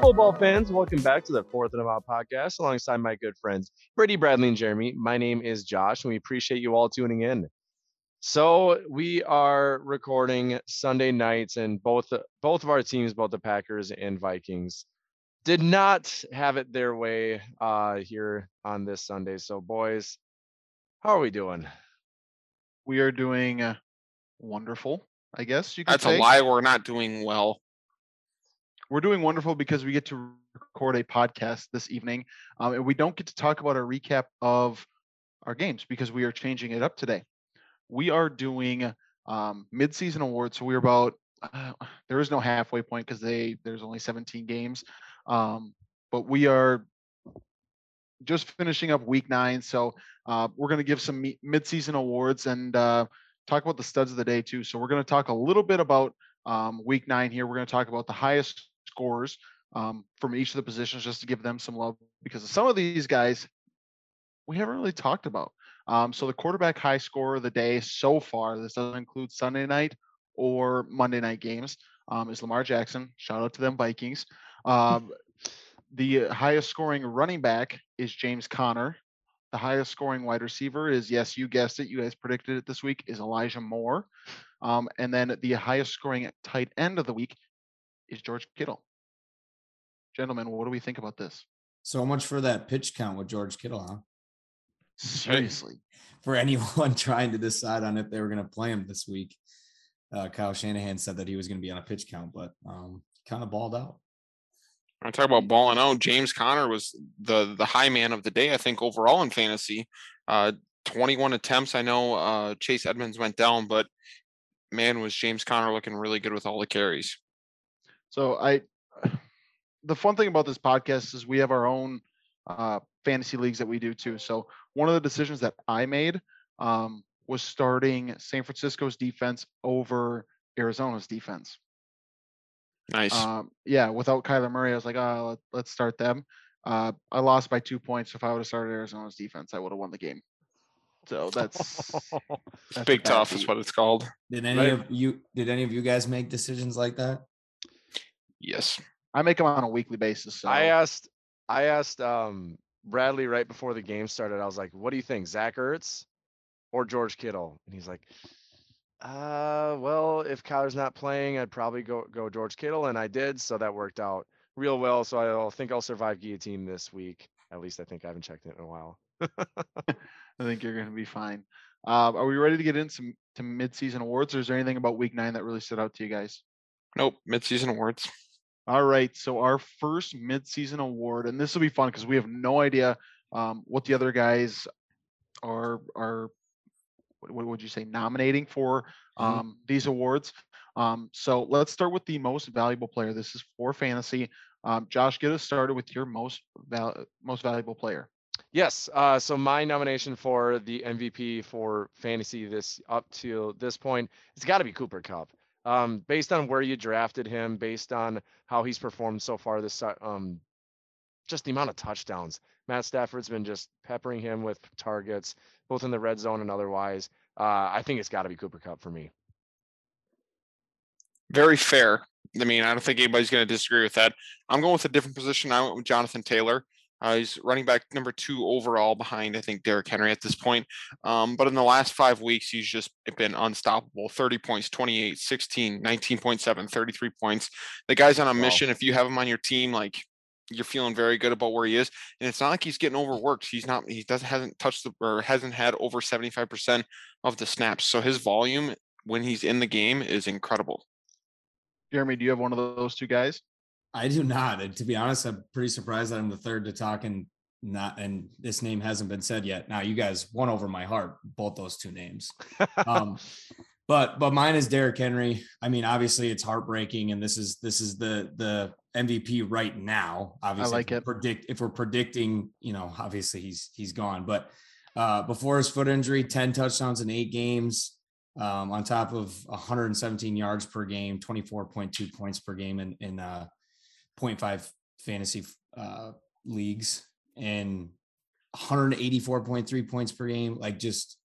Football fans, welcome back to the Fourth and About podcast alongside my good friends Brady, Bradley, and Jeremy. My name is Josh, and we appreciate you all tuning in. So we are recording Sunday nights, and both both of our teams, both the Packers and Vikings, did not have it their way uh, here on this Sunday. So, boys, how are we doing? We are doing uh, wonderful, I guess you could That's say. a lie. We're not doing well. We're doing wonderful because we get to record a podcast this evening, um, and we don't get to talk about a recap of our games because we are changing it up today. We are doing um, mid-season awards, so we're about uh, there is no halfway point because they there's only 17 games, um, but we are just finishing up week nine, so uh, we're going to give some me- mid-season awards and uh, talk about the studs of the day too. So we're going to talk a little bit about um, week nine here. We're going to talk about the highest scores um, from each of the positions just to give them some love because some of these guys we haven't really talked about. Um, so the quarterback high score of the day so far, this doesn't include Sunday night or Monday night games, um, is Lamar Jackson. Shout out to them Vikings. Um, the highest scoring running back is James Conner. The highest scoring wide receiver is, yes, you guessed it, you guys predicted it this week, is Elijah Moore. Um, and then the highest scoring tight end of the week is George Kittle. Gentlemen, what do we think about this? So much for that pitch count with George Kittle, huh? Seriously. For anyone trying to decide on if they were going to play him this week, uh, Kyle Shanahan said that he was going to be on a pitch count, but um, kind of balled out. I talk about balling out. James Conner was the the high man of the day, I think, overall in fantasy. Uh, 21 attempts. I know uh, Chase Edmonds went down, but man, was James Conner looking really good with all the carries. So I, the fun thing about this podcast is we have our own uh, fantasy leagues that we do too. So one of the decisions that I made um, was starting San Francisco's defense over Arizona's defense. Nice. Um, yeah, without Kyler Murray, I was like, oh, let, let's start them. Uh, I lost by two points. If I would have started Arizona's defense, I would have won the game. So that's, that's Big bad tough is what it's called. Did any Right. of you? Did any of you guys make decisions like that? Yes. I make them on a weekly basis. So I asked, I asked um, Bradley right before the game started. I was like, "What do you think, Zach Ertz or George Kittle?" And he's like, "Uh, well, if Kyler's not playing, I'd probably go go George Kittle," and I did, so that worked out real well. So I think I'll survive guillotine this week. At least I think I haven't checked it in a while. I think you're going to be fine. Uh, are we ready to get into to mid-season awards, or is there anything about Week Nine that really stood out to you guys? Nope. Midseason awards. All right, so our first mid-season award, and this will be fun because we have no idea um, what the other guys are are. What, what would you say nominating for Mhm. um, these awards? Um, so let's start with the most valuable player. This is for fantasy. Um, Josh, get us started with your most val- most valuable player. Yes. Uh, so my nomination for the MVP for fantasy this up to this point, it's got to be Cooper Kupp. Um, based on where you drafted him, based on how he's performed so far this, um, just the amount of touchdowns. Matt Stafford's been just peppering him with targets, both in the red zone and otherwise. Uh, I think it's got to be Cooper Kupp for me. Very fair. I mean, I don't think anybody's going to disagree with that. I'm going with a different position. I went with Jonathan Taylor. Uh, he's running back number two overall behind, I think, Derrick Henry at this point. Um, but in the last five weeks, he's just been unstoppable 30 points, 28, 16, 19.7, 33 points. The guy's on a Wow. mission. If you have him on your team, like you're feeling very good about where he is. And it's not like he's getting overworked. He's not, he doesn't, hasn't touched the, or hasn't had over 75% of the snaps. So his volume when he's in the game is incredible. Jeremy, do you have one of those two guys? I do not. And to be honest, I'm pretty surprised that I'm the third to talk and not and this name hasn't been said yet. Now you guys won over my heart, both those two names. Um but but mine is Derrick Henry. I mean, obviously it's heartbreaking, and this is this is the the MVP right now. Obviously, like if we're it. predict if we're predicting, you know, obviously he's he's gone. But uh before his foot injury, 10 touchdowns in eight games, um, on top of 117 yards per game, 24.2 points per game in in uh 0.5 fantasy uh leagues and 184.3 points per game. Like just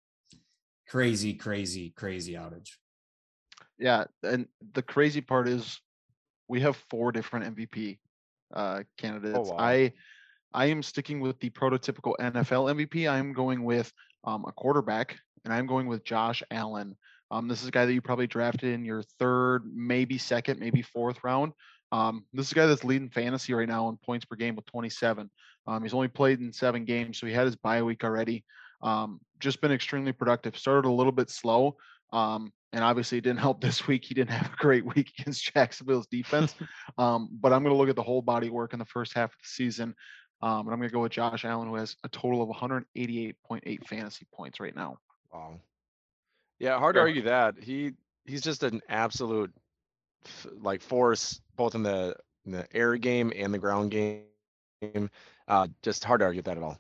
crazy, crazy, crazy outage. Yeah, and the crazy part is we have four different MVP uh, candidates. wow. I I am sticking with the prototypical NFL MVP. I'm going with um, a quarterback, and I'm going with Josh Allen. Um, this is a guy that you probably drafted in your third, maybe second, maybe fourth round. Um, this is a guy that's leading fantasy right now in points per game with 27. Um, he's only played in seven games, so he had his bye week already. Um, just been extremely productive. Started a little bit slow, um, and obviously it didn't help this week. He didn't have a great week against Jacksonville's defense. um, but I'm going to look at the whole body work in the first half of the season. Um, and I'm going to go with Josh Allen, who has a total of 188.8 fantasy points right now. Wow. Yeah, hard to argue that. He he's just an absolute like force both in the in the air game and the ground game. Uh, just hard to argue that at all.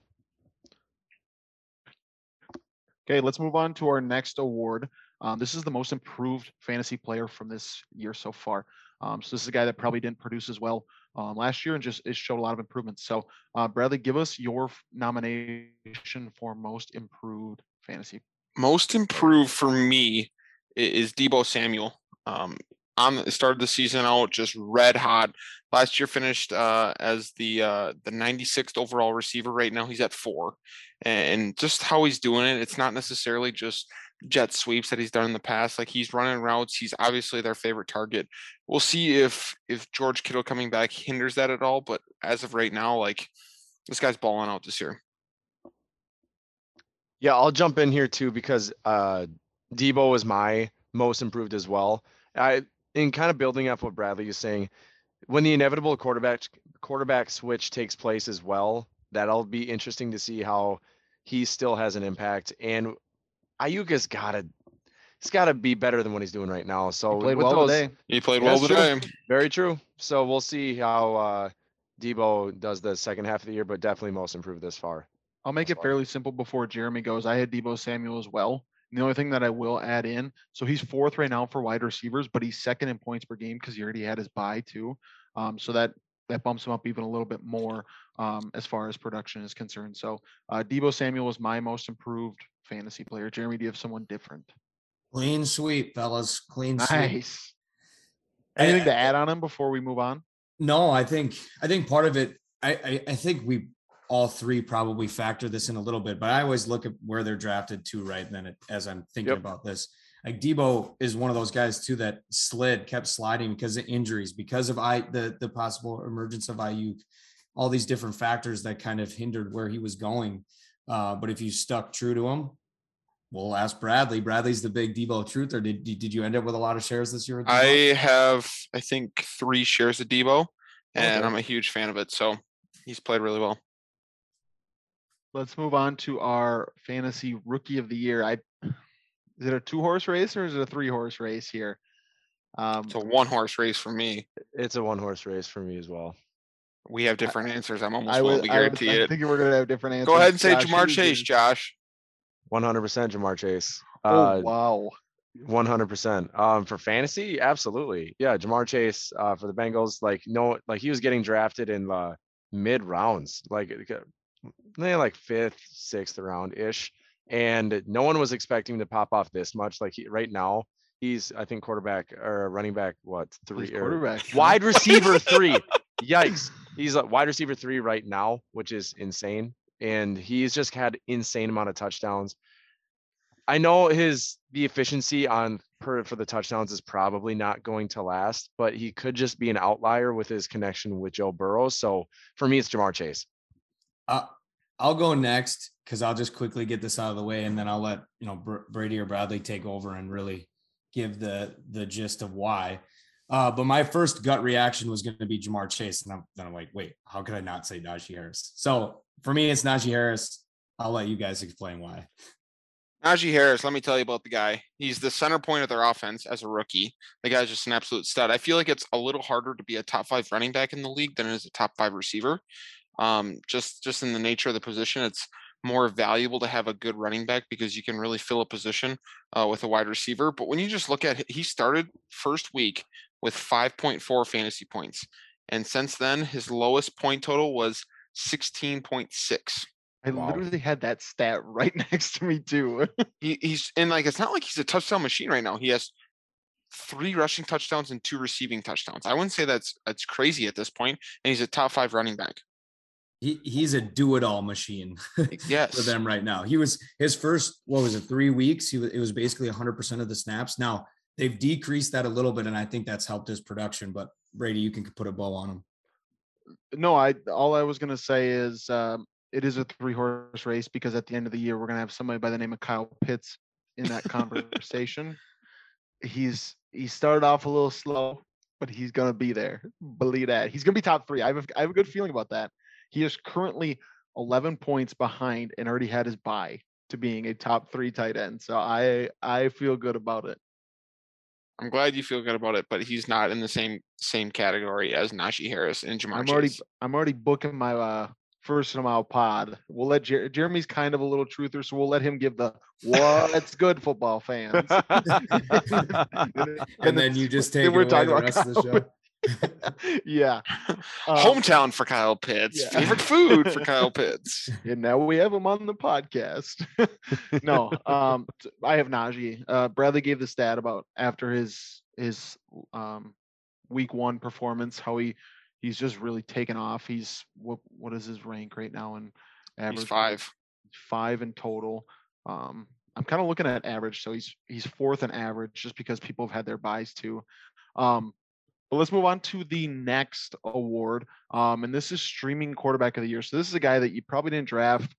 Okay, let's move on to our next award. Um, this is the most improved fantasy player from this year so far. Um, so this is a guy that probably didn't produce as well um, last year and just it showed a lot of improvements. So uh, Bradley, give us your f- nomination for most improved fantasy. most improved for me is Deebo Samuel. Um, on started the season out just red hot. Last year finished uh, as the uh, the 96th overall receiver. Right now he's at four, and just how he's doing it, it's not necessarily just jet sweeps that he's done in the past. Like he's running routes. He's obviously their favorite target. We'll see if if George Kittle coming back hinders that at all. But as of right now, like this guy's balling out this year. Yeah, I'll jump in here too because uh Deebo was my most improved as well. I in kind of building up what Bradley is saying, when the inevitable quarterback quarterback switch takes place as well, that'll be interesting to see how he still has an impact. And Aiyuk's gotta he's gotta be better than what he's doing right now. So He played well those- today. He played That's well true. today. Very true. So we'll see how uh Deebo does the second half of the year, but definitely most improved this far. I'll make it fairly simple before Jeremy goes. I had Deebo Samuel as well. And the only thing that I will add in, so he's fourth right now for wide receivers, but he's second in points per game because he already had his bye too. Um, so that that bumps him up even a little bit more um, as far as production is concerned. So uh, Deebo Samuel is my most improved fantasy player. Jeremy, do you have someone different? Clean sweep, fellas. Clean sweep. Nice. Anything I- to add on him before we move on? No, I think I think part of it. I, I I think we all three probably factor this in a little bit, but I always look at where they're drafted to, right? Then it, as I'm thinking Yep. about this, like Deebo is one of those guys too that slid, kept sliding because of injuries, because of I the the possible emergence of Aiyuk, all these different factors that kind of hindered where he was going. Uh, but if you stuck true to him, we'll ask Bradley. Bradley's the big Deebo truth, or did did you end up with a lot of shares this year? I have, I think, three shares of Deebo, and Okay. I'm a huge fan of it. So he's played really well. Let's move on to our fantasy rookie of the year. I is it a two horse race or is it a three horse race here? Um, It's a one horse race for me. It's a one horse race for me as well. We have different answers. I'm almost I willing was, to I was guarantee I'm it. thinking we're gonna have different answers. Go ahead and say Josh, Ja'Marr Chase. Josh. 100% Ja'Marr Chase. Oh Uh, wow. 100%. Um, for fantasy, absolutely. Yeah, Ja'Marr Chase uh, for the Bengals, like no, like he was getting drafted in uh, mid rounds, like it got- maybe like fifth, sixth round ish, and no one was expecting to pop off this much. Like he, right now, he's I think quarterback or running back what He's three or quarterback. wide receiver three. Yikes. He's a wide receiver three right now, which is insane. And he's just had insane amount of touchdowns. I know his the efficiency on per for the touchdowns is probably not going to last, but he could just be an outlier with his connection with Joe Burrow. So for me, it's Ja'Marr Chase. Uh, I'll go next because I'll just quickly get this out of the way, and then I'll let you know Br- Brady or Bradley take over and really give the the gist of why. Uh, but my first gut reaction was going to be Ja'Marr Chase, and I'm, then I'm like, wait, how could I not say Najee Harris? So for me, it's Najee Harris. I'll let you guys explain why. Najee Harris, let me tell you about the guy. He's the center point of their offense as a rookie. The guy's just an absolute stud. I feel like it's a little harder to be a top five running back in the league than it is a top five receiver. Um, just just in the nature of the position, it's more valuable to have a good running back because you can really fill a position uh, with a wide receiver. But when you just look at it, he started first week with 5.4 fantasy points, and since then his lowest point total was 16.6. I Wow. literally had that stat right next to me too. he, he's and like it's not like he's a touchdown machine right now. He has three rushing touchdowns and two receiving touchdowns. I wouldn't say that's that's crazy at this point, and he's a top five running back. He, he's a do-it-all machine Yes. for them right now. He was his first, what was it, three weeks? He was it was basically 100% of the snaps. Now they've decreased that a little bit, and I think that's helped his production. But Brady, you can put a bow on him. No, I all I was gonna say is um, it is a three horse race because at the end of the year we're gonna have somebody by the name of Kyle Pitts in that conversation. he's he started off a little slow, but he's gonna be there. Believe that. He's gonna be top three. I have a, I have a good feeling about that. He is currently 11 points behind and already had his bye to being a top three tight end. So I I feel good about it. I'm glad you feel good about it, but he's not in the same same category as Najee Harris and Ja'Marr I'm already Chase. I'm already booking my uh first in a mile pod. We'll let Jer- Jeremy's kind of a little truther, so we'll let him give the what's good football fans. And then you just take it we're away talking the about rest of the show. yeah. Um, Hometown for Kyle Pitts. yeah. Favorite food for Kyle Pitts. and now we have him on the podcast. no, um, I have Najee. Uh, Bradley gave the stat about after his his um, week one performance, how he he's just really taken off. He's what what is his rank right now in average? He's five. five in total. Um, I'm kind of looking at average, so he's he's fourth in average just because people have had their buys too. Um, but let's move on to the next award, um, and this is streaming quarterback of the year. So this is a guy that you probably didn't draft.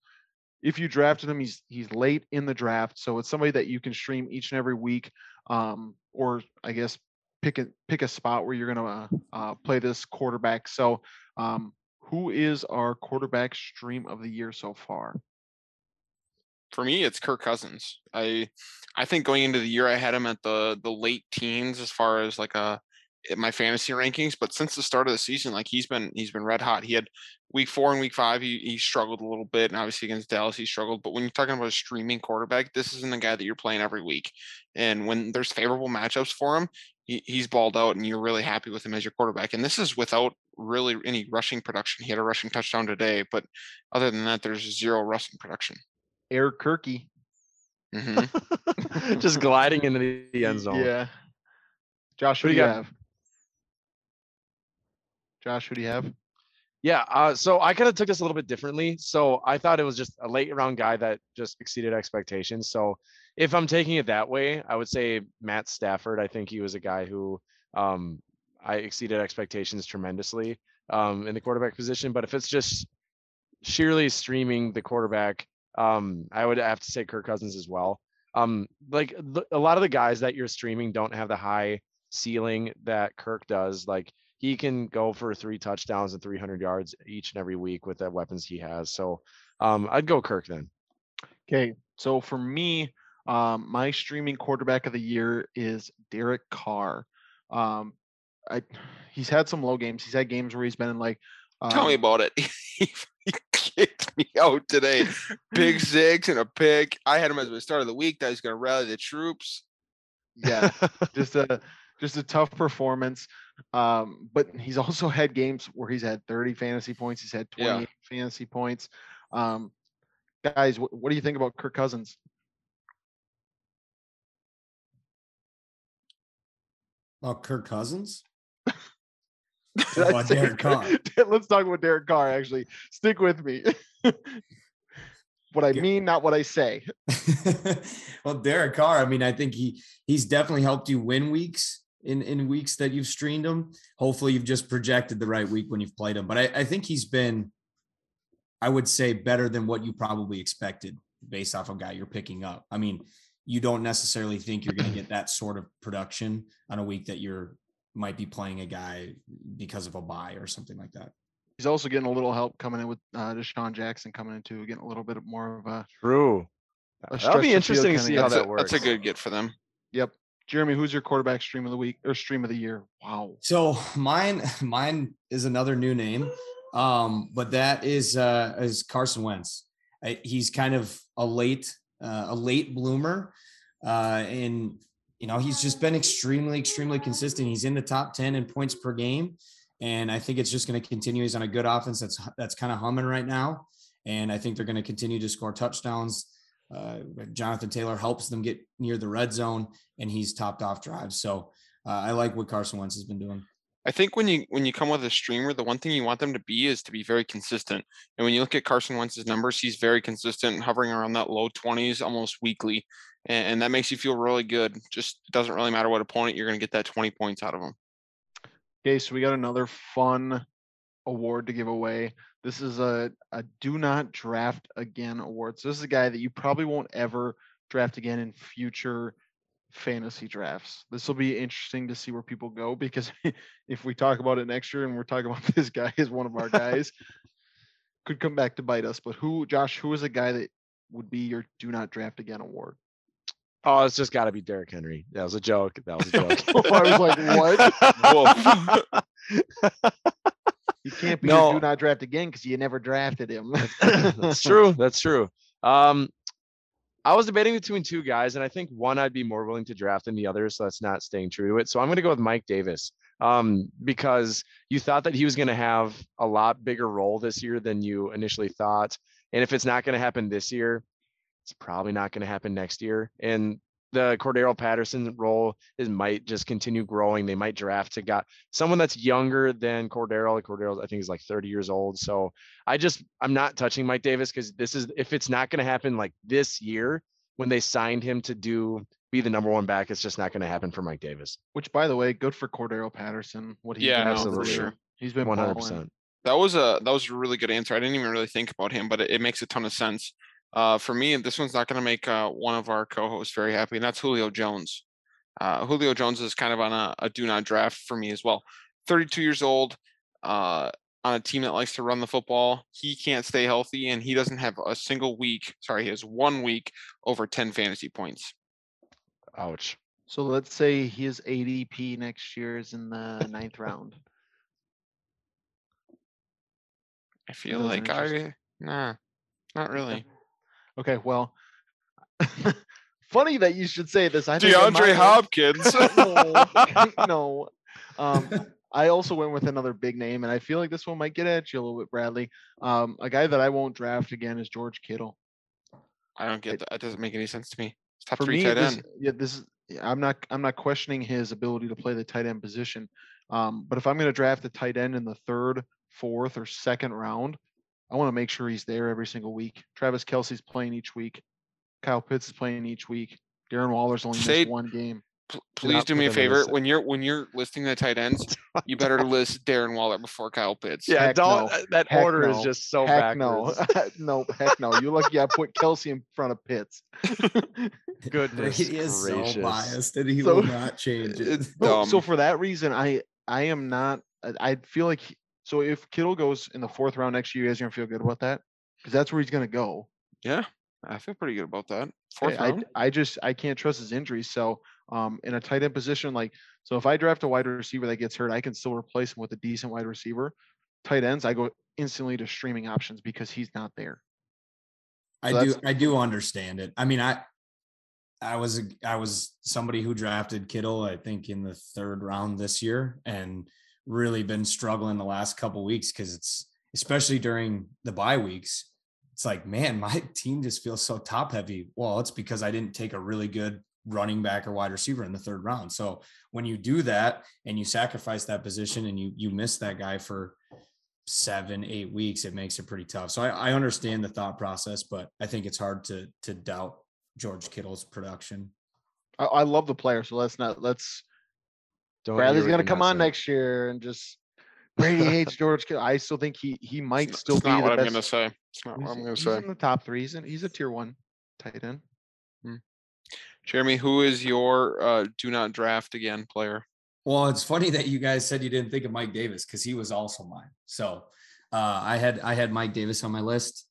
If you drafted him, he's he's late in the draft, so it's somebody that you can stream each and every week, um, or I guess pick a pick a spot where you're gonna uh, play this quarterback. So, um, who is our quarterback stream of the year so far? For me, it's Kirk Cousins. I I think going into the year I had him at the the late teens as far as like a my fantasy rankings, but since the start of the season, like he's been he's been red hot. He had week four and week five, he, he struggled a little bit, and obviously against Dallas he struggled. But when you're talking about a streaming quarterback, this isn't a guy that you're playing every week. And when there's favorable matchups for him, he, he's balled out, and you're really happy with him as your quarterback. And this is without really any rushing production. He had a rushing touchdown today, but other than that, there's zero rushing production. Eric Kirky. hmm just gliding into the, the end zone. Yeah. Josh, What do do you you got? have? Josh, who do you have? Yeah. Uh, so I kind of took this a little bit differently. So I thought it was just a late round guy that just exceeded expectations. So if I'm taking it that way, I would say Matt Stafford. I think he was a guy who um, I exceeded expectations tremendously um, in the quarterback position. But if it's just sheerly streaming the quarterback, um, I would have to say Kirk Cousins as well. Um, like the, a lot of the guys that you're streaming don't have the high ceiling that Kirk does. Like he can go for three touchdowns and 300 yards each and every week with the weapons he has. So um, I'd go Kirk then. Okay. So for me, um, my streaming quarterback of the year is Derek Carr. Um, I he's had some low games. He's had games where he's been in like Tell me um, about it. he kicked me out today. Big six and a pick. I had him as the start of the week. That he's going to rally the troops. yeah, just a just a tough performance. Um, but he's also had games where he's had 30 fantasy points. He's had Yeah. fantasy points. Um, guys, what, what do you think about Kirk Cousins? Oh, Kirk Cousins? Did about Derek Carr? Let's talk about Derek Carr. Actually, stick with me. what I mean, not what I say. well, Derek Carr, I mean, I think he he's definitely helped you win weeks in in weeks that you've streamed him. Hopefully, you've just projected the right week when you've played him. But I, I think he's been, I would say, better than what you probably expected based off of a guy you're picking up. I mean, you don't necessarily think you're going to get that sort of production on a week that you're might be playing a guy because of a buy or something like that. He's also getting a little help coming in with uh, DeSean Jackson coming in too, getting a little bit more of a. True. A That'll be stretch the field interesting to see how That's, that a, works. that's a good get for them. Yep. Jeremy, who's your quarterback stream of the week or stream of the year? Wow. So mine, mine is another new name, um, but that is uh, is Carson Wentz. I, he's kind of a late, uh, a late bloomer, uh, and you know he's just been extremely, extremely consistent. He's in the top ten in points per game, and I think it's just going to continue. He's on a good offense that's that's kind of humming right now, and I think they're going to continue to score touchdowns. Uh, Jonathan Taylor helps them get near the red zone, and he's topped off drives. So uh, I like what Carson Wentz has been doing. I think when you when you come with a streamer, the one thing you want them to be is to be very consistent. And when you look at Carson Wentz's numbers, he's very consistent, hovering around that low twenties almost weekly, and, and that makes you feel really good. Just doesn't really matter what opponent you're going to get that twenty points out of them. Okay, so we got another fun award to give away. This is a, a do not draft again award. So this is a guy that you probably won't ever draft again in future fantasy drafts. This will be interesting to see where people go because if we talk about it next year and we're talking about this guy as one of our guys, could come back to bite us. But who, Josh, who is a guy that would be your do not draft again award? Oh, it's just got to be Derrick Henry. That was a joke. That was a joke. I was like, what? You can't be no. do not draft again because you never drafted him. That's true. That's true. Um, I was debating between two guys, and I think one I'd be more willing to draft than the other, so that's not staying true to it. So I'm going to go with Mike Davis um, because you thought that he was going to have a lot bigger role this year than you initially thought. And if it's not going to happen this year, it's probably not going to happen next year. And the Cordarrelle Patterson role is might just continue growing. They might draft to got someone that's younger than Cordarrelle. Cordarrelle, I think, is like 30 years old. So I just I'm not touching Mike Davis because this is if it's not going to happen like this year when they signed him to do be the number one back, it's just not going to happen for Mike Davis. Which, by the way, good for Cordarrelle Patterson. What he yeah, absolutely sure. He's been 100. percent That was a that was a really good answer. I didn't even really think about him, but it, it makes a ton of sense. Uh, for me, this one's not going to make uh, one of our co-hosts very happy, and that's Julio Jones. Uh, Julio Jones is kind of on a, a, do not draft for me as well. 32 years old, uh, on a team that likes to run the football. He can't stay healthy, and he doesn't have a single week. Sorry, he has one week over 10 fantasy points. Ouch. So let's say his ADP next year is in the ninth round. I feel like I nah, not really. Okay, well, funny that you should say this. I DeAndre Hopkins. no, no. Um, I also went with another big name, and I feel like this one might get at you a little bit, Bradley. Um, a guy that I won't draft again is George Kittle. I don't get it, that. It doesn't make any sense to me. It's top for three me, tight this. Yeah, this is. I'm not. I'm not questioning his ability to play the tight end position. Um, but if I'm going to draft a tight end in the third, fourth, or second round, I want to make sure he's there every single week. Travis Kelce's playing each week. Kyle Pitts is playing each week. Darren Waller's only Say, missed one game. P- please do me a favor when you're when you're listing the tight ends, you better list Darren Waller before Kyle Pitts. Yeah, heck don't. No. Uh, that heck order no. is just so heck backwards. No, no, heck no. You're lucky I put Kelsey in front of Pitts. Goodness, he is gracious. so biased and he so, will not change it. So, so for that reason, I I am not. I feel like so if Kittle goes in the fourth round next year, you guys are gonna feel good about that because that's where he's gonna go. Yeah, I feel pretty good about that. Fourth I, round. I, I just I can't trust his injuries. So um, in a tight end position, like so, if I draft a wide receiver that gets hurt, I can still replace him with a decent wide receiver. Tight ends, I go instantly to streaming options because he's not there. So I do I do understand it. I mean, I I was I was somebody who drafted Kittle, I think, in the third round this year, and really been struggling the last couple weeks because it's especially during the bye weeks. It's like, man, my team just feels so top heavy. Well, it's because I didn't take a really good running back or wide receiver in the third round. So when you do that and you sacrifice that position and you you miss that guy for seven, eight weeks, it makes it pretty tough. So I, I understand the thought process, but I think it's hard to to doubt George Kittle's production. I, I love the player, so let's not let's don't Bradley's gonna come on next year and just Brady hates George Kittle. I still think he he might it's still it's be not the what best. I'm gonna say. It's not what I'm gonna say. in the top three. He's, in, he's a tier one tight end. Hmm. Jeremy, who is your uh, do not draft again player? Well, it's funny that you guys said you didn't think of Mike Davis because he was also mine. So uh, I had I had Mike Davis on my list.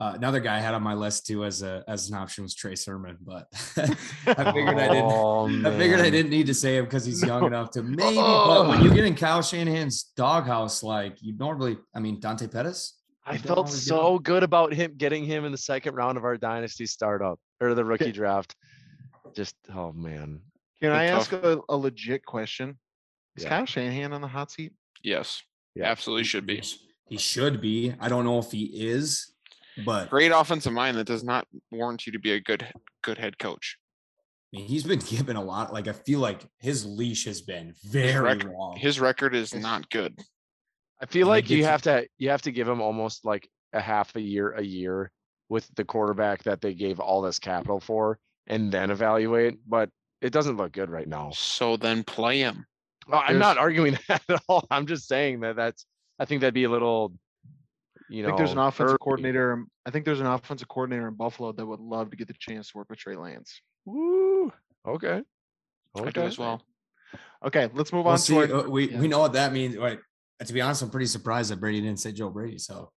Uh, another guy I had on my list too as a as an option was Trey Sermon, but I figured I didn't. Oh, I figured I didn't need to say him because he's young enough to maybe. But when you get in Kyle Shanahan's doghouse, like you normally, I mean Dante Pettis. I felt so good about him getting him in the second round of our dynasty startup or the rookie draft. Just oh man. Can I ask a, a, legit question? Is yeah. Kyle Shanahan on the hot seat? Yes. Yeah. Absolutely should be. He should be. I don't know if he is but Great offensive mind that does not warrant you to be a good good head coach. I mean, he's been given a lot. Like I feel like his leash has been His, very long. his record is not good. I feel And like you gets- have to you have to give him almost like a half a year a year with the quarterback that they gave all this capital for and then evaluate, but it doesn't look good right now. So then play him. Well, I'm not arguing that at all. I'm just saying that that's I think that'd be a little you I think there's an offensive early. coordinator. I think there's an offensive coordinator in Buffalo that would love to get the chance to work with Trey Lance. Woo. Okay. I do as well. Okay, let's move We'll on see. to our, uh, we yeah. we know what that means. Right. to be honest, I'm pretty surprised that Brady didn't say Joe Brady. So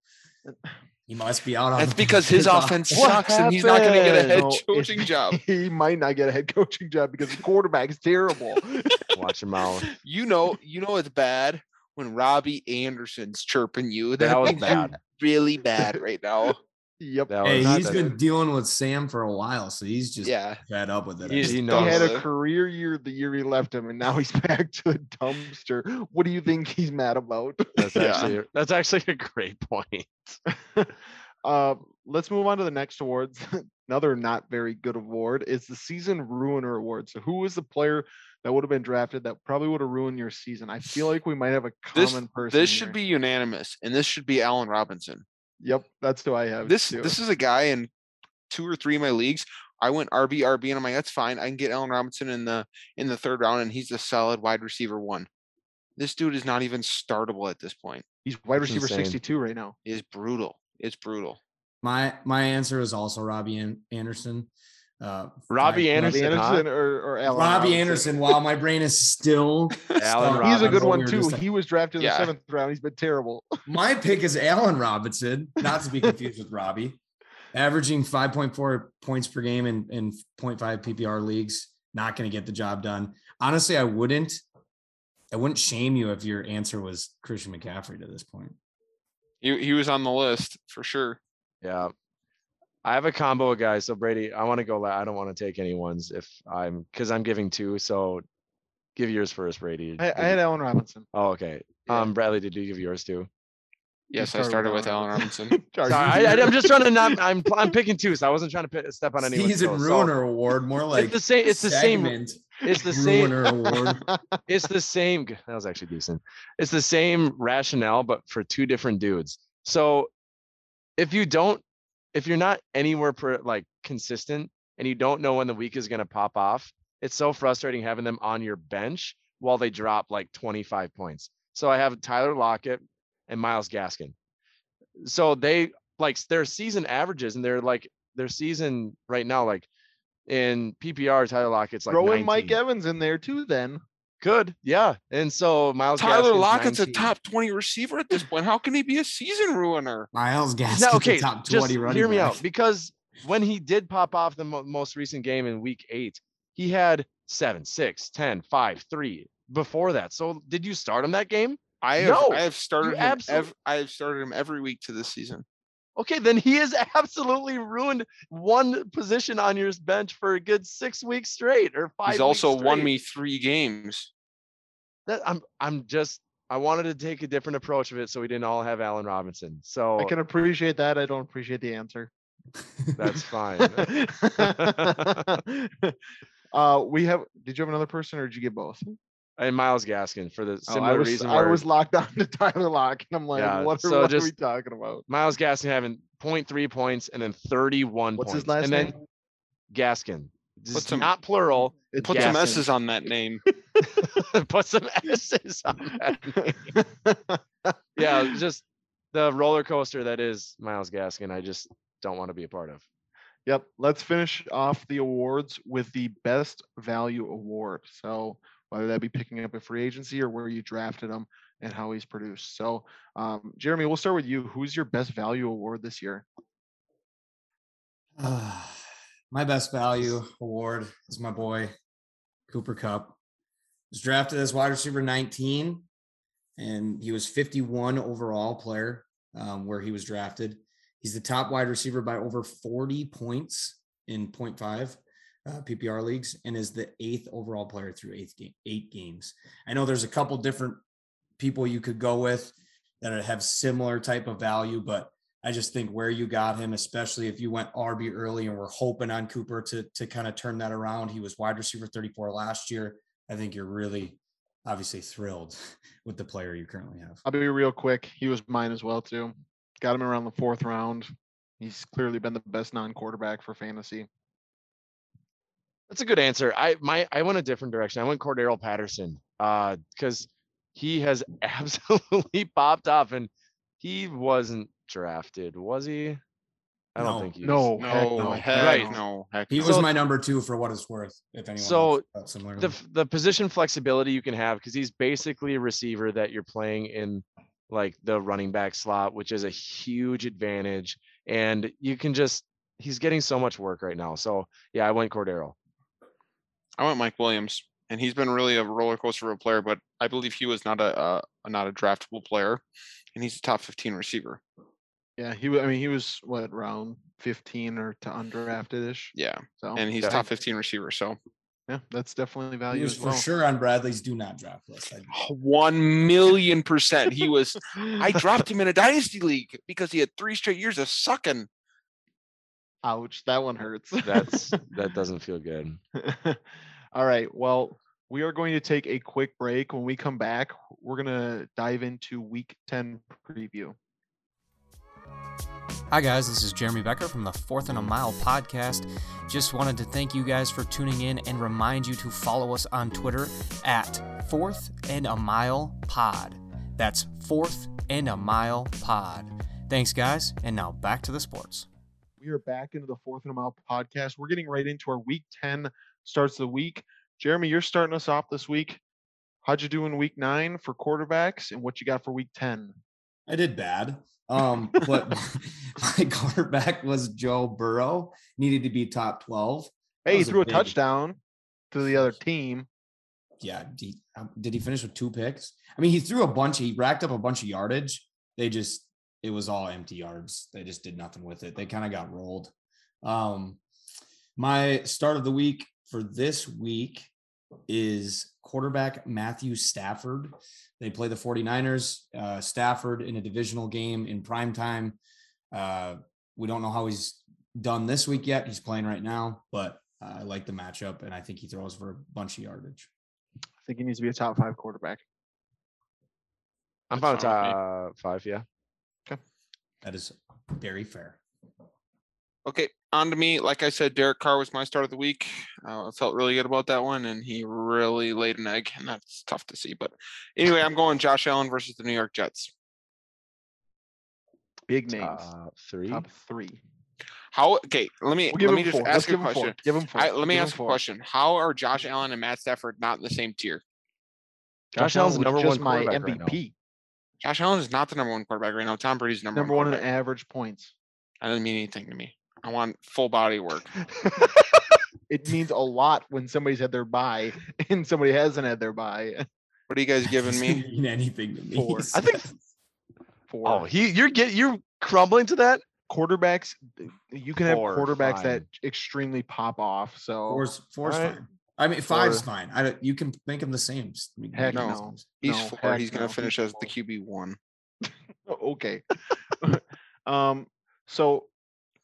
he must be out on. That's because his off- offense What sucks and he's not going to get a happened? head No, coaching job. he might not get a head coaching job because the quarterback is terrible. Watch your mouth. You know, you know it's bad when Robbie Anderson's chirping you. That was bad. Really bad right now. yep. That Hey, was not he's that- been dealing with Sam for a while, so he's just Yeah. fed up with it. I He- think. he He knows had a career year the year he left him, and now he's back to the dumpster. What do you think he's mad about? That's Yeah. actually that's actually a great point. uh, let's move on to the next awards. Another not very good award is the season ruiner award. So, who was the player that would have been drafted that probably would have ruined your season? I feel like we might have a This common person. this should here. be unanimous, and this should be Allen Robinson. Yep, that's who I have. This too. this is a guy in two or three of my leagues. I went RB RB, and I'm like, that's fine. I can get Allen Robinson in the in the third round, and he's a solid wide receiver one. This dude is not even startable at this point. He's wide That's receiver insane. 62 right now. It is brutal. It's brutal. My my answer is also Robbie An- Anderson. Uh, Robbie five- Anderson, Robbie? Anderson or, or Allen Robbie Robinson. Anderson. While my brain is still, Allen stuck He's a good one we too. just- He was drafted in Yeah. the seventh round. He's been terrible. My pick is Allen Robinson, not to be confused with Robbie, averaging 5.4 points per game in, in 0.5 PPR leagues. Not going to get the job done. Honestly, I wouldn't. I wouldn't shame you if your answer was Christian McCaffrey to this point. He he was on the list for sure. Yeah. I have a combo of guys. So Brady, I want to go. la- I don't want to take anyone's if I'm because I'm giving two. So give yours first, Brady. I, I had you- Allen Robinson. oh, okay. Yeah. Um, Bradley, did you give yours too? Yes, I started with Allen Robinson. Sorry, Sorry, I, am just trying to not. I'm I'm picking two, so I wasn't trying to pi- step on anyone's Season toes. So ruiner award, more like it's the same. It's the same. It's the same. ruiner award. It's the same. That was actually decent. It's the same rationale, but for two different dudes. So if you don't, if you're not anywhere per like consistent and you don't know when the week is going to pop off, it's so frustrating having them on your bench while they drop like 25 points. So I have Tyler Lockett and Myles Gaskin. So they like their season averages and they're like their season right now, like in PPR, Tyler Lockett's like Throw in Mike Evans in there too. Then Good, yeah. And so Myles Tyler Gaskin's Lockett's a top 20 receiver at this point. How can he be a season ruiner? Myles Gaskin's Now, a okay, top just 20 running hear me out because when he did pop off the mo- most recent game in week eight, he had seven, six, 10, five, three before that. So did you start him that game? I have No, I have started him absolute- ev- I have started him every week to this season. Okay, then he has absolutely ruined one position on your bench for a good six weeks straight or five. He's weeks also won me three games. That I'm I'm just I wanted to take a different approach of it so we didn't all have Allen Robinson. So I can appreciate that. I don't appreciate the answer. that's fine. uh, we have. Did you have another person, or did you get both? And Myles Gaskin for the Oh, similar I was, reason. I where was locked on to Tyler Lock, and I'm like, Yeah, what, are, so what are we talking about? Myles Gaskin having 0.3 points and then 31 What's points. his last and name? then Gaskin. This Put some- not plural. It's Put some S's on that name. Put some S's on that. Name. Yeah, just the roller coaster that is Myles Gaskin. I just don't want to be a part of. Yep. Let's finish off the awards with the best value award. So whether that be picking up a free agency or where you drafted him and how he's produced. So um, Jeremy, we'll start with you. Who's your best value award this year? my best value award is my boy Cooper Kupp. Was drafted as wide receiver 19, and he was 51 overall player um, where he was drafted. He's the top wide receiver by over 40 points in 0.5 uh, PPR leagues, and is the eighth overall player through eight game, eight games. I know there's a couple different people you could go with that have similar type of value, but I just think where you got him, especially if you went RB early and we're hoping on Cooper to to kind of turn that around. He was wide receiver 34 last year. I think you're really obviously thrilled with the player you currently have. I'll be real quick. He was mine as well too. Got him around the fourth round. He's clearly been the best non-quarterback for fantasy. That's a good answer. I my I went a different direction. I went Cordarrelle Patterson uh because he has absolutely popped off and he wasn't drafted, was he? I don't No. think he No, was. heck No, no. heck Right. no, heck He no. was So- my number two for what it's worth. If anyone So, similar. the f- the position flexibility you can have because he's basically a receiver that you're playing in like the running back slot, which is a huge advantage. And you can just he's getting so much work right now. So yeah, I went Cordarrelle. I went Mike Williams, and he's been really a roller coaster of a player, but I believe he was not a, uh not a draftable player, and he's a top 15 receiver. Yeah, he. wa- I mean, he was what round fifteen or to undrafted ish. Yeah, So and he's Yeah. top 15 receiver. So yeah, that's definitely valuable. he was for well. sure on Bradley's do not draft list. I- one million percent, he was. I dropped him in a dynasty league because he had three straight years of sucking. Ouch, that one hurts. That's that doesn't feel good. All right. Well, we are going to take a quick break. When we come back, we're going to dive into week 10 preview. Hi, guys. This is Jeremy Becker from the Fourth and a Mile podcast. Just wanted to thank you guys for tuning in and remind you to follow us on Twitter at Fourth and a Mile Pod. That's Fourth and a Mile Pod. Thanks, guys. And now back to the sports. We are back into the Fourth and a Mile podcast. We're getting right into our week 10 starts of the week. Jeremy, you're starting us off this week. How'd you do in week nine for quarterbacks and what you got for week 10? I did bad. Um, but my quarterback was Joe Burrow. Needed to be top 12. Hey, he threw a big- touchdown to the other team. Yeah. Did, um, did he finish with two picks? I mean, he threw a bunch. He racked up a bunch of yardage. They just, it was all empty yards. They just did nothing with it. They kind of got rolled. Um, my start of the week for this week is quarterback Matthew Stafford. They play the 49ers, uh, Stafford in a divisional game in prime time. Uh, we don't know how he's done this week yet. He's playing right now, but uh, I like the matchup and I think he throws for a bunch of yardage. I think he needs to be a top five quarterback. I'm fine with That's fine with me. top five, yeah. That is very fair. Okay, on to me. Like I said, Derek Carr was my start of the week. Uh, I felt really good about that one, and he really laid an egg, and that's tough to see. But anyway, I'm going Josh Allen versus the New York Jets. Big names. Top three. top three. How? Okay, let me We'll give let me him just four. Let's ask a give him four. question. Give him four. I, let me Give him ask a four. question. How are Josh Allen and Matt Stafford not in the same tier? Josh Allen's the was number just one my quarterback right now. MVP. Josh Allen is not the number one quarterback right now. Tom Brady's number, Number one. one in average points. That doesn't mean anything to me. I want full body work. It means a lot when somebody's had their buy and somebody hasn't had their buy. What are you guys giving me? Mean anything to me. Four. I think Four. oh he you're get you're crumbling to that. quarterbacks, you can have Four, quarterbacks that extremely pop off. So four's four's Alright. fine. I mean, five's Four. fine. I don't, you can make them the same. Heck make no. He's No, four. heck He's gonna no, finish as the. QB one. okay. um, so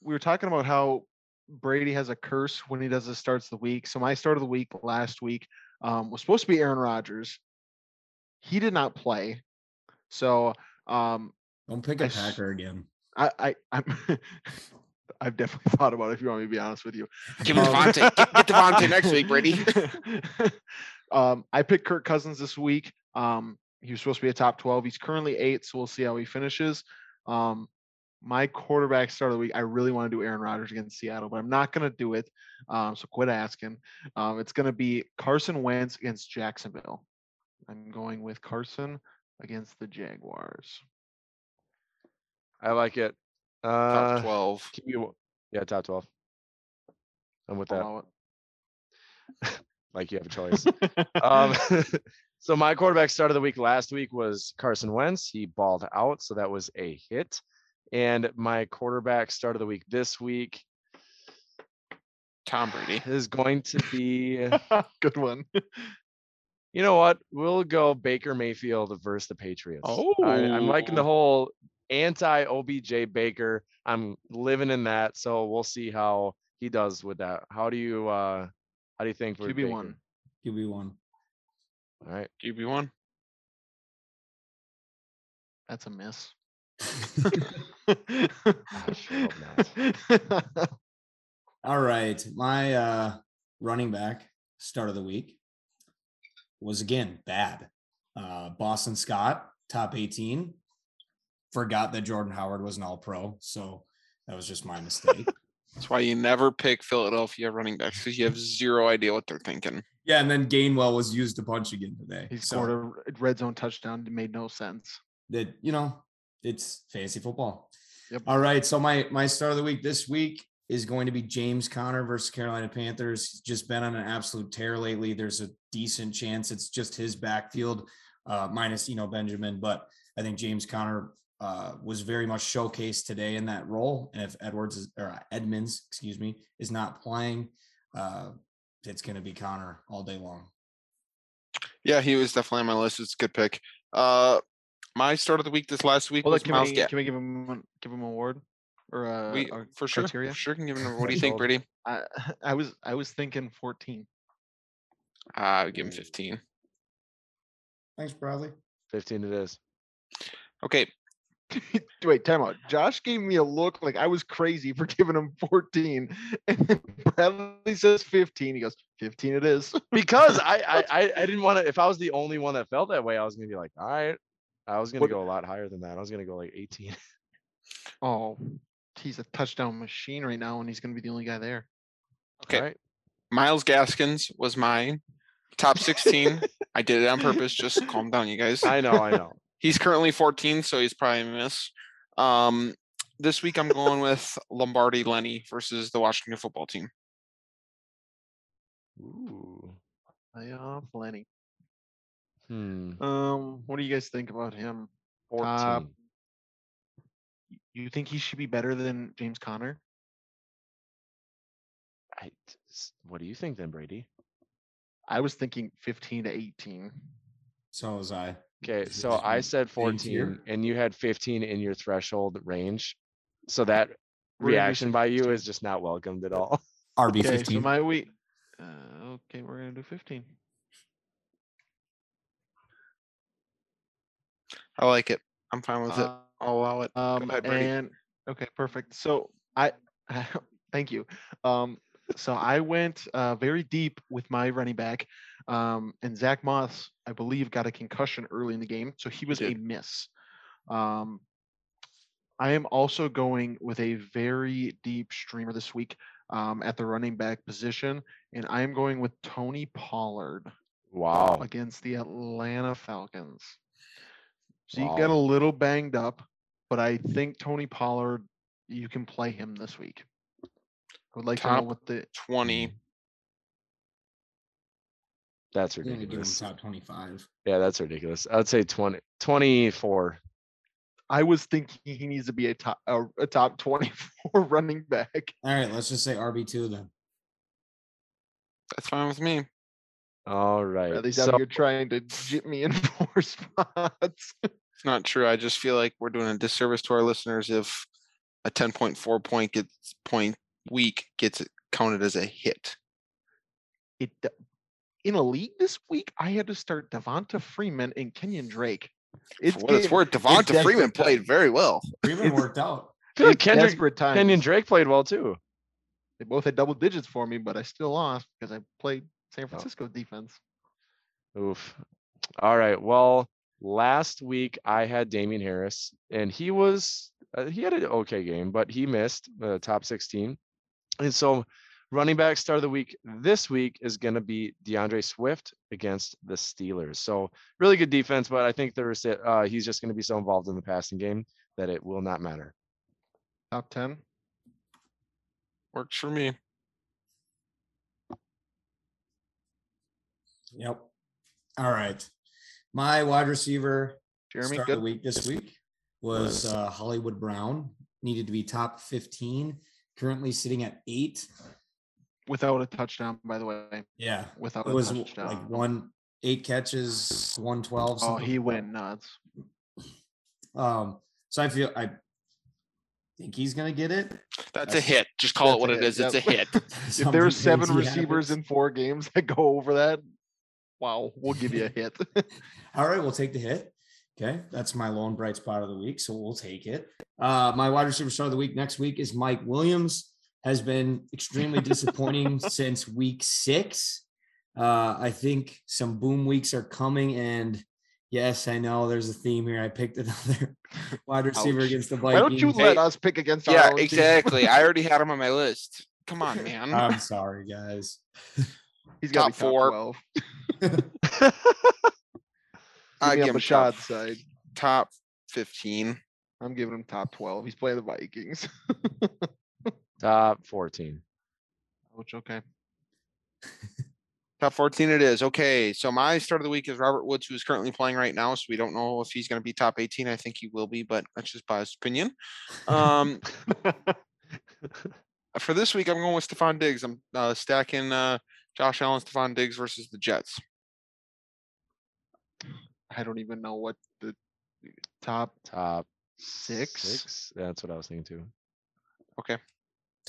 we were talking about how Brady has a curse when he does the starts of the week. So my start of the week last week um, was supposed to be Aaron Rodgers. He did not play. So um, Don't pick I a s- Packer again. I, I I'm I've definitely thought about it. If you want me to be honest with you, Give him Um, Davante. Get, get Davante next week, Brady. um, I picked Kirk Cousins this week. Um, he was supposed to be a top 12. He's currently eight, so we'll see how he finishes. Um, my quarterback start of the week, I really want to do Aaron Rodgers against Seattle, but I'm not going to do it. Um, so quit asking. Um, it's going to be Carson Wentz against Jacksonville. I'm going with Carson against the Jaguars. I like it. Top Uh, twelve. keep you- yeah, top twelve. I'm with that. Like you have a choice. um, so my quarterback start of the week last week was Carson Wentz. He balled out, so that was a hit. And my quarterback start of the week this week Tom Brady. is going to be, Good one. you know what? We'll go Baker Mayfield versus the Patriots. I, I'm liking the Oh. whole anti OBJ Baker. I'm living in that, so we'll see how he does with that. How do you uh how do you think for QB Baker? one. QB one. All right. QB one. That's a miss. All right. My uh running back start of the week was again bad. Uh Boston Scott, top 18. Forgot that Jordan Howard was an all pro. So that was just my mistake. That's why you never pick Philadelphia running backs because you have zero idea what they're thinking. yeah, and then Gainwell was used a bunch again today. He So scored a r- red zone touchdown. It made no sense. that you know, it's fantasy football. Yep. All right. So my my start of the week this week is going to be James Conner versus Carolina Panthers. He's just been on an absolute tear lately. There's a decent chance it's just his backfield, uh, minus you know Benjamin, but I think James Conner uh, was very much showcased today in that role. And if Edwards is, or uh, Edmonds, excuse me, is not playing, uh, it's going to be Conner all day long. Yeah, he was definitely on my list. It's a good pick. Uh, my start of the week this last week Well, was can Myles we, Ga- can we give him one- give him an award or uh, we, a for sure, criteria? for sure can give him. What do you think, Threshold. Brady? I, I was I was thinking 14. Uh, I would give him 15. Thanks, Bradley. 15 it is. Okay, Wait, time out. Josh gave me a look like I was crazy for giving him 14, and then Bradley says 15. He goes, 15 it is. Because I I I, I didn't want to if I was the only one that felt that way, I was gonna be like, all right. I was gonna What- go a lot higher than that. I was gonna go like 18. Oh, he's a touchdown machine right now, and he's going to be the only guy there. Okay. All right. Myles Gaskins was mine. Top 16. I did it on purpose. Just calm down, you guys. I know, I know. He's currently 14, so he's probably a miss. Um, this week I'm going with Lombardi Lenny versus the Washington football team. Ooh. Yeah, Lenny. Hmm. Um, what do you guys think about him? 14. Uh, You think he should be better than James Conner? I, s- what do you think then, Brady? I was thinking 15 to 18. So was I. Okay, so I said 14 and you had 15 in your threshold range. So that We're reaction by you is just not welcomed at all. RB Okay, so fifteen. my week. Uh, okay, we're gonna do 15. I like it. I'm fine with it. Uh, I'll allow it. Um, ahead, Brady. and okay, perfect. So I, thank you. Um, so I went uh, very deep with my running back, um, and Zach Moss, I believe, got a concussion early in the game, so he was a miss. Um, I am also going with a very deep streamer this week um, at the running back position, and I am going with Tony Pollard Wow. against the Atlanta Falcons. Got Wow. a little banged up, but I think Tony Pollard, you can play him this week. I would like to know what the 20. That's I'm gonna give him ridiculous. top twenty-five. Yeah, that's ridiculous. I'd say 20, 24. I was thinking he needs to be a top a, a top 24 running back. All right, let's just say RB two then. That's fine with me. All right. At least so, out here trying to jip me in four spots. It's not true. I just feel like we're doing a disservice to our listeners if a 10.4 point gets point week gets it counted as a hit. It d- in a league this week, I had to start Devonta Freeman and Kenyon Drake. For what it's worth, Devonta desperate Freeman played very well. Freeman worked out. I feel like Kendrick, desperate times. Kenyon Drake played well too. They both had double digits for me, but I still lost because I played San Oh. Francisco defense. Oof. All right. Well, last week I had Damien Harris, and he was uh, he had an okay game, but he missed the top 16. And so, running back start of the week this week is going to be D'Andre Swift against the Steelers. So, really good defense, but I think there's uh, he's just going to be so involved in the passing game that it will not matter. Top 10. Works for me. Yep. All right. My wide receiver Jeremy, start good. of the week this week was uh, Hollywood Brown. Needed to be top 15. Currently sitting at eight. Without a touchdown, by the way. Yeah. Without It a was touchdown. like one eight catches, 112. Oh, he went nuts. Um, So I feel I think he's gonna get it. That's a hit. Just call it what it is. hit, is. It's a hit. if there's seven receivers in four games that go over that, wow, we'll give you a hit. All right, we'll take the hit. Okay, that's my lone bright spot of the week, so we'll take it. Uh, my wide receiver star of the week next week is Mike Williams. Has been extremely disappointing since week six. Uh, I think some boom weeks are coming, and yes, I know there's a theme here. I picked another wide receiver Ouch. against the Vikings. Why don't you let Hey, us pick against our yeah, own team? exactly. I already had him on my list. Come on, man. I'm sorry, guys. He's got Top four. I Give me give on him top, Bashad's side. top 15. I'm giving him top 12. He's playing the Vikings. Top 14. Which okay. Top 14 it is. Okay, so my start of the week is Robert Woods, who is currently playing right now. So we don't know if he's going to be top 18. I think he will be, but that's just biased opinion. Um, for this week, I'm going with Stefon Diggs. I'm uh, stacking uh, Josh Allen, Stefon Diggs versus the Jets. I don't even know what the top Top Six? Six. That's what I was thinking too.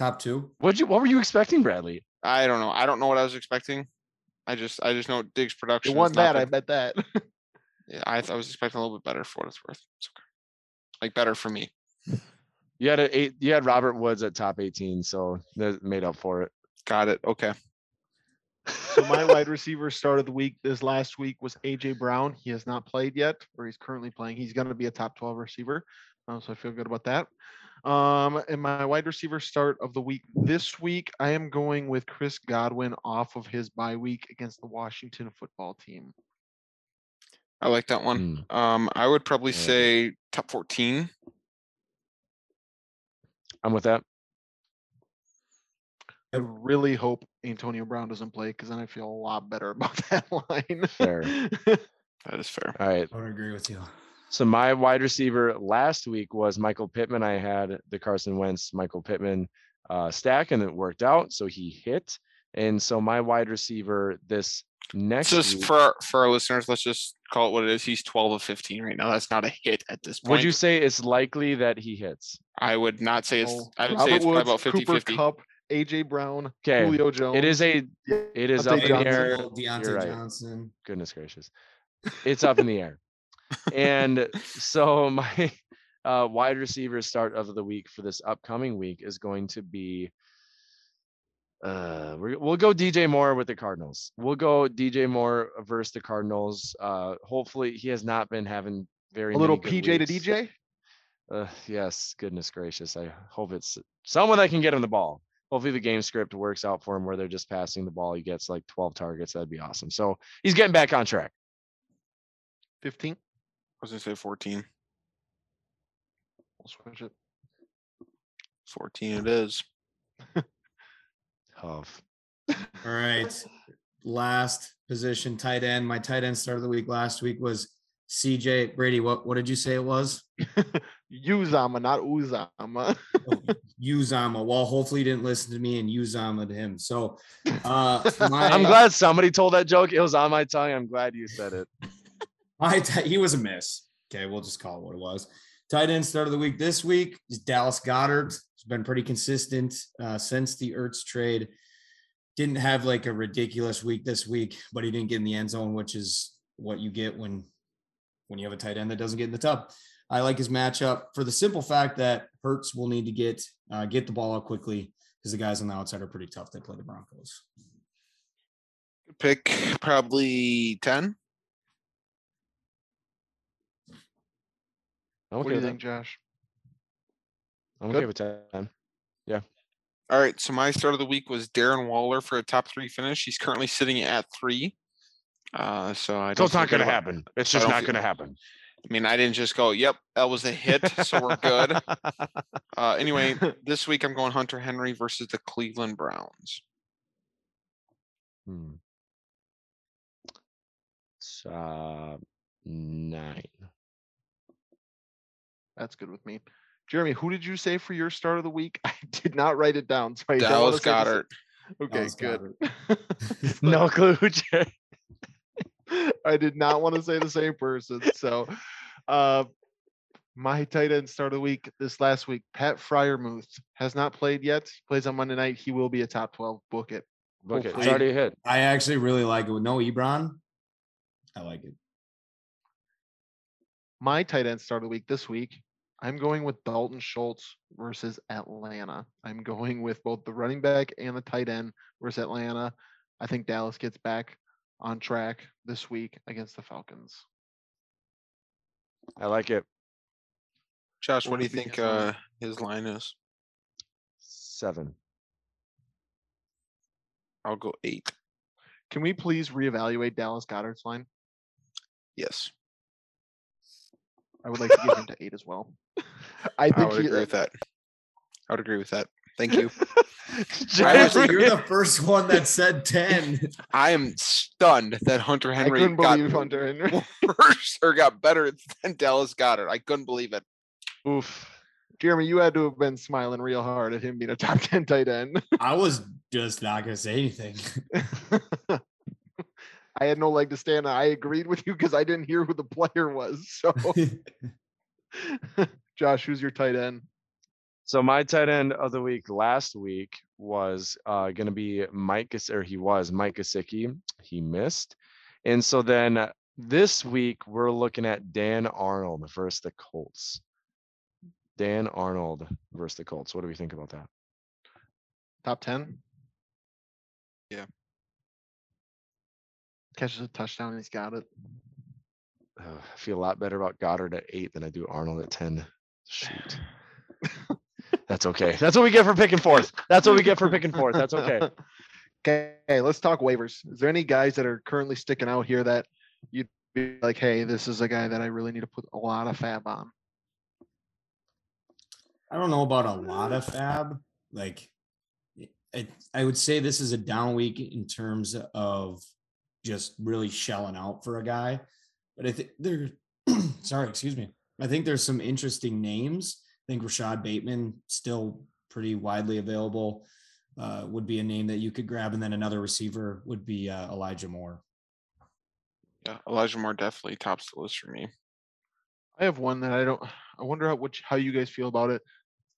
Top two. What you? What were you expecting, Bradley? I don't know. I don't know what I was expecting. I just, I just know Diggs' production. it has wasn't not that. I bet that. yeah, I, I was expecting a little bit better for what it's worth. It's okay. Like better for me. You had a eight. You had Robert Woods at top 18, so that made up for it. Got it. Okay. so my wide receiver start of the week this last week was AJ Brown. He has not played yet, or he's currently playing. He's going to be a top 12 receiver. uh, so I feel good about that. Um, and my wide receiver start of the week this week, I am going with Chris Godwin off of his bye week against the Washington football team. I like that one. Hmm, Um, I would probably I say top 14. I'm with that. I really hope Antonio Brown doesn't play because then I feel a lot better about that line. Fair. That is fair. All right. I would agree with you. So my wide receiver last week was Michael Pittman. I had the Carson Wentz, Michael Pittman uh, stack, and it worked out. So he hit. And so my wide receiver this next Just week, for our, for our listeners, let's just call it what it is. He's 12 of 15 right now. That's not a hit at this point. would you say it's likely that he hits? I would not say it's. Oh, I would Robert say it's probably Woods, about 50 Cooper 50. Kupp, AJ Brown, Okay. Julio Jones. It is a it is Diontae up in the air. Diontae right. Johnson. Goodness gracious. It's up in the air. And so my uh, wide receiver start of the week for this upcoming week is going to be uh we're, we'll go DJ Moore with the Cardinals. We'll go DJ Moore versus the Cardinals. Uh hopefully he has not been having very a little many good PJ to. DJ. Uh, yes, goodness gracious. I hope it's someone that can get him the ball. Hopefully the game script works out for him where they're just passing the ball. He gets like 12 targets. That'd be awesome. So he's getting back on track. 15. I was going to say 14. We'll switch it. 14 it is. Tough. All right. Last position, tight end. My tight end start of the week last week was CJ Brady. What what did you say it was? Uzomah, not Uzomah. Uzomah. Well, hopefully you didn't listen to me and Uzama to him. So uh my, I'm glad somebody told that joke. It was on my tongue. I'm glad you said it. My ti- he was a miss. Okay, we'll just call it what it was. Tight end start of the week this week is Dallas Goedert. He's been pretty consistent uh, since the Ertz trade. Didn't have like a ridiculous week this week, but he didn't get in the end zone, which is what you get when when you have a tight end that doesn't get in the tub. I like his matchup for the simple fact that Hurts will need to get uh, get the ball out quickly because the guys on the outside are pretty tough. They play the Broncos. Pick probably 10. I'm what okay do you with think, that. Josh? I'm Good? okay with 10. All right. So my start of the week was Darren Waller for a top three finish. He's currently sitting at three. Uh, so I So don't it's not feel going to about- happen. It's just don't not feel- going to happen. I mean, I didn't just go, yep, that was a hit. So we're good. Uh, anyway, this week I'm going Hunter Henry versus the Cleveland Browns. Hmm. Top nine. That's good with me. Jeremy, who did you say for your start of the week? I did not write it down. So I Dallas say the sa- Goedert. Okay, Dallas good. No clue. Jerry. I did not want to say the same person. So, uh, My tight end start of the week this last week, Pat Freiermuth has not played yet. He plays on Monday night. He will be a top 12. Book it. Look, it's Hopefully- already a hit. I actually really like it with no Ebron. I like it. My tight end start of the week this week, I'm going with Dalton Schultz versus Atlanta. I'm going with both the running back and the tight end versus Atlanta. I think Dallas gets back on track this week against the Falcons. I like it. Josh, What what do you think uh, his line is? Seven. I'll go eight. Can we please reevaluate Dallas Goedert's line? Yes, I would like to give him to eight as well. I I would he, agree uh, with that. I would agree with that. Thank you. Actually, you're the first one that said 10. I am stunned that Hunter I Henry couldn't got believe Hunter Henry. worse or got better than Dallas Goedert. I couldn't believe it. Oof. Jeremy, you had to have been smiling real hard at him being a top 10 tight end. I was just not going to say anything. I had no leg to stand on. I agreed with you because I didn't hear who the player was. So, Josh, who's your tight end? So my tight end of the week last week was uh, going to be Mike, Gas- or he was Mike Gesicki. He missed, and so then uh, this week we're looking at Dan Arnold versus the Colts. Dan Arnold versus the Colts. What do we think about that? Top 10? Yeah. Catches a touchdown and he's got it. Uh, I feel a lot better about Goedert at eight than I do Arnold at ten. Shoot, that's okay. That's what we get for picking fourth. That's what we get for picking fourth. That's okay. Okay, let's talk waivers. Is there any guys that are currently sticking out here that you'd be like, hey, this is a guy that I really need to put a lot of fab on? I don't know about a lot of fab. Like, I, I would say this is a down week in terms of just really shelling out for a guy. But I think there, sorry, excuse me. I think there's some interesting names. I think Rashod Bateman still pretty widely available. Uh, would be a name that you could grab, and then another receiver would be uh, Elijah Moore. Yeah, Elijah Moore definitely tops the list for me. I have one that I don't. I wonder how which how you guys feel about it.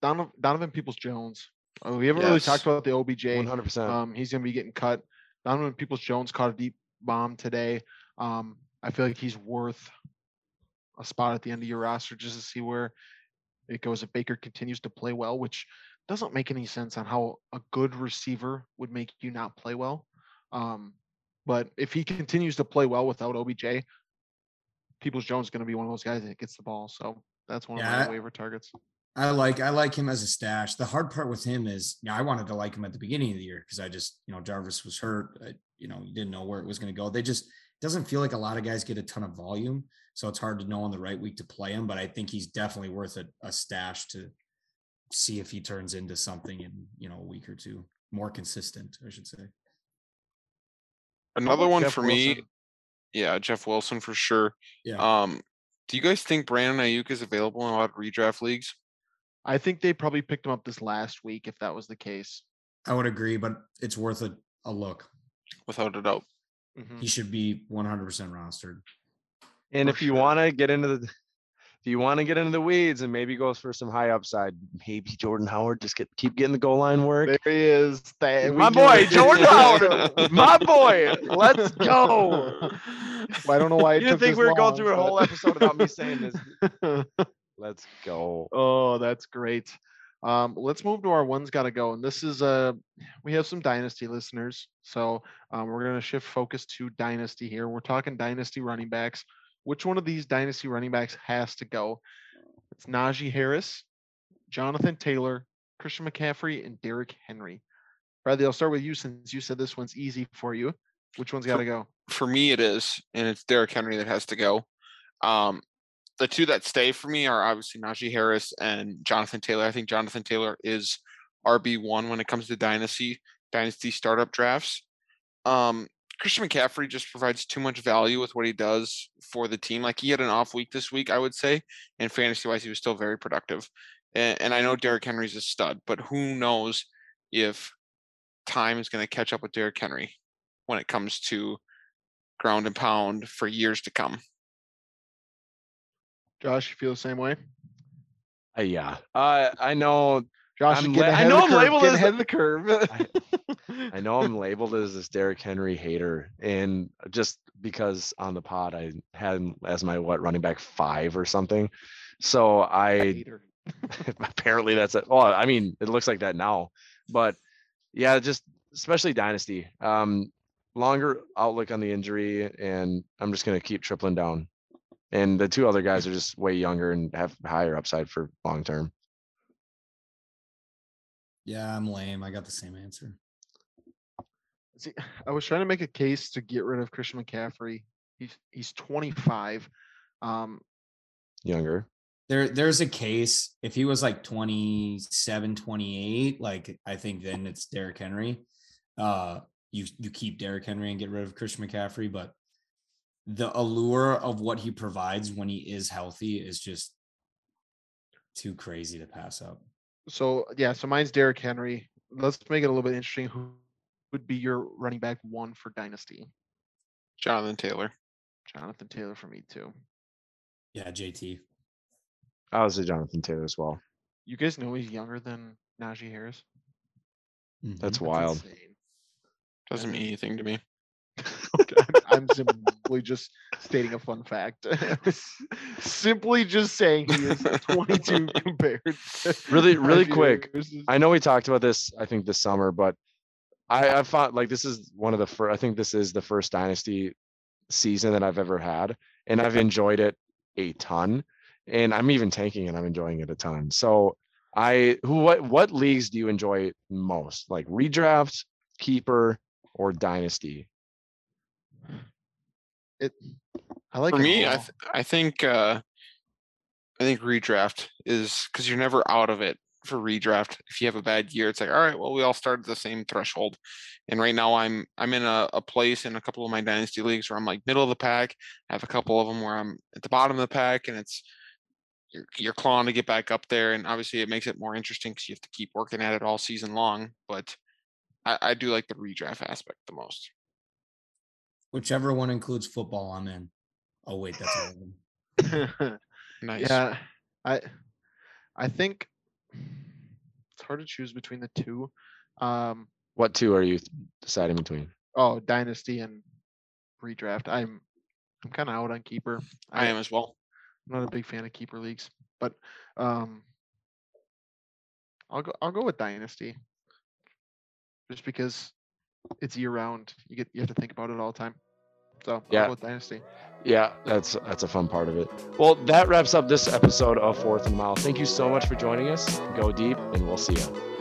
Donovan, Donovan Peoples Jones. Uh, we haven't really talked about the OBJ. One hundred percent. Um, he's gonna be getting cut. Donovan Peoples Jones caught a deep bomb today. Um, I feel like he's worth a spot at the end of your roster just to see where it goes if Baker continues to play well, which doesn't make any sense on how a good receiver would make you not play well. Um, but if he continues to play well without OBJ, Peoples Jones is going to be one of those guys that gets the ball. So that's one Yeah, of I- my waiver targets. I like I like him as a stash. The hard part with him is, you know, I wanted to like him at the beginning of the year because I just, you know, Jarvis was hurt. I, you know, you didn't know where it was going to go. They just doesn't feel like a lot of guys get a ton of volume, so it's hard to know on the right week to play him. But I think he's definitely worth a, a stash to see if he turns into something in you know a week or two, more consistent, I should say. Another one Jeff for me, yeah, Jeff Wilson for sure. Yeah, Um, do you guys think Brandon Aiyuk is available in a lot of redraft leagues? I think they probably picked him up this last week if that was the case. I would agree, but it's worth a, a look. Without a doubt. Mhm. He should be 100% rostered. And For if you want to get into the, if you want to get into the weeds and maybe goes for some high upside, maybe Jordan Howard just get keep getting the goal line work. There he is. That- My boy, it- Jordan Howard, my boy, let's go. Well, I don't know why. You didn't think we were going long, through a whole but- episode without me saying this. Let's go. oh, that's great. Um, let's move to our one's got to go, and this is a, we have some dynasty listeners, so um, we're gonna shift focus to dynasty here. We're talking dynasty running backs. Which one of these dynasty running backs has to go? It's Najee Harris, Jonathan Taylor, Christian McCaffrey, and Derrick Henry. Bradley, I'll start with you since you said this one's easy for you. Which one's got to go? For me, it is, and it's Derrick Henry that has to go. Um, the two that stay for me are obviously Najee Harris and Jonathan Taylor. I think Jonathan Taylor is RB one when it comes to dynasty dynasty startup drafts. Um, Christian McCaffrey just provides too much value with what he does for the team. Like he had an off week this week, I would say, and fantasy wise, he was still very productive. And, and I know Derrick Henry's a stud, but who knows if time is going to catch up with Derrick Henry when it comes to ground and pound for years to come. Josh, you feel the same way? Uh, yeah. Uh, I know. Josh, I'm la- I know I'm curve, labeled as ahead of the curve. I know I'm labeled as this Derrick Henry hater, and just because on the pod I had as my what running back five or something. So I apparently that's it. Well, I mean, it looks like that now, but yeah, just especially dynasty. Um, longer outlook on the injury, and I'm just gonna keep tripling down. And the two other guys are just way younger and have higher upside for long term. Yeah, I'm lame. I got the same answer. See, I was trying to make a case to get rid of Christian McCaffrey. He's he's 25. Um, Younger. There, there's a case. If he was like 27, 28, like I think then it's Derrick Henry. Uh, you you keep Derrick Henry and get rid of Christian McCaffrey, but the allure of what he provides when he is healthy is just too crazy to pass up. so yeah, so mine's Derrick Henry. Let's make it a little bit interesting. Who would be your running back one for Dynasty? Jonathan Taylor. Jonathan Taylor for me too. Yeah, JT. I was a Jonathan Taylor as well. You guys know he's younger than Najee Harris. Mhm. That's That's wild. insane. Doesn't mean anything to me. Okay, I'm, I'm simply just stating a fun fact. simply just saying he is 22 compared. Really, really quick, I know we talked about this, I think this summer, but I, I found like this is one of the first, I think this is the first dynasty season that I've ever had. And I've enjoyed it a ton. And I'm even tanking and I'm enjoying it a ton. So I, who, what, what leagues do you enjoy most? Like redraft, keeper, or dynasty? It. I like For it me, I th- I think uh I think redraft is because you're never out of it for redraft. If you have a bad year, it's like, all right, well, we all started the same threshold. And right now I'm I'm in a, a place in a couple of my dynasty leagues where I'm like middle of the pack. I have a couple of them where I'm at the bottom of the pack and it's you're, you're clawing to get back up there. And obviously it makes it more interesting because you have to keep working at it all season long. But I, I do like the redraft aspect the most. Whichever one includes football, I'm in. Oh wait, that's all of them. Nice. yeah, I I think it's hard to choose between the two. Um, What two are you deciding between? oh, dynasty and redraft. I'm I'm kind of out on keeper. I am as well. I'm not a big fan of keeper leagues, but um, I'll go. I'll go with dynasty, just because it's year round. You get you have to think about it all the time. So Yeah. dynasty. Yeah, that's that's a fun part of it. Well, that wraps up this episode of Fourth and Mile. Thank you so much for joining us. Go deep, and we'll see you.